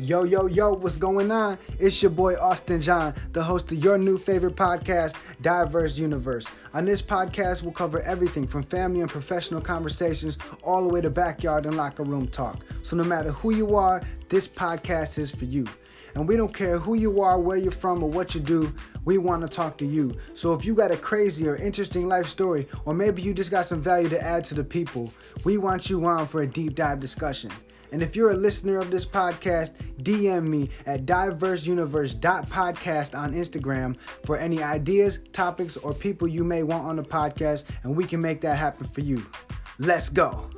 Yo, yo, yo, what's going on? It's your boy Austin John, the host of your new favorite podcast, Diverse Universe. On this podcast, we'll cover everything from family and professional conversations all the way to backyard and locker room talk. So, no matter who you are, this podcast is for you. And we don't care who you are, where you're from, or what you do, we want to talk to you. So if you got a crazy or interesting life story, or maybe you just got some value to add to the people, we want you on for a deep dive discussion. And if you're a listener of this podcast, DM me at diverseuniverse.podcast on Instagram for any ideas, topics, or people you may want on the podcast, and we can make that happen for you. Let's go.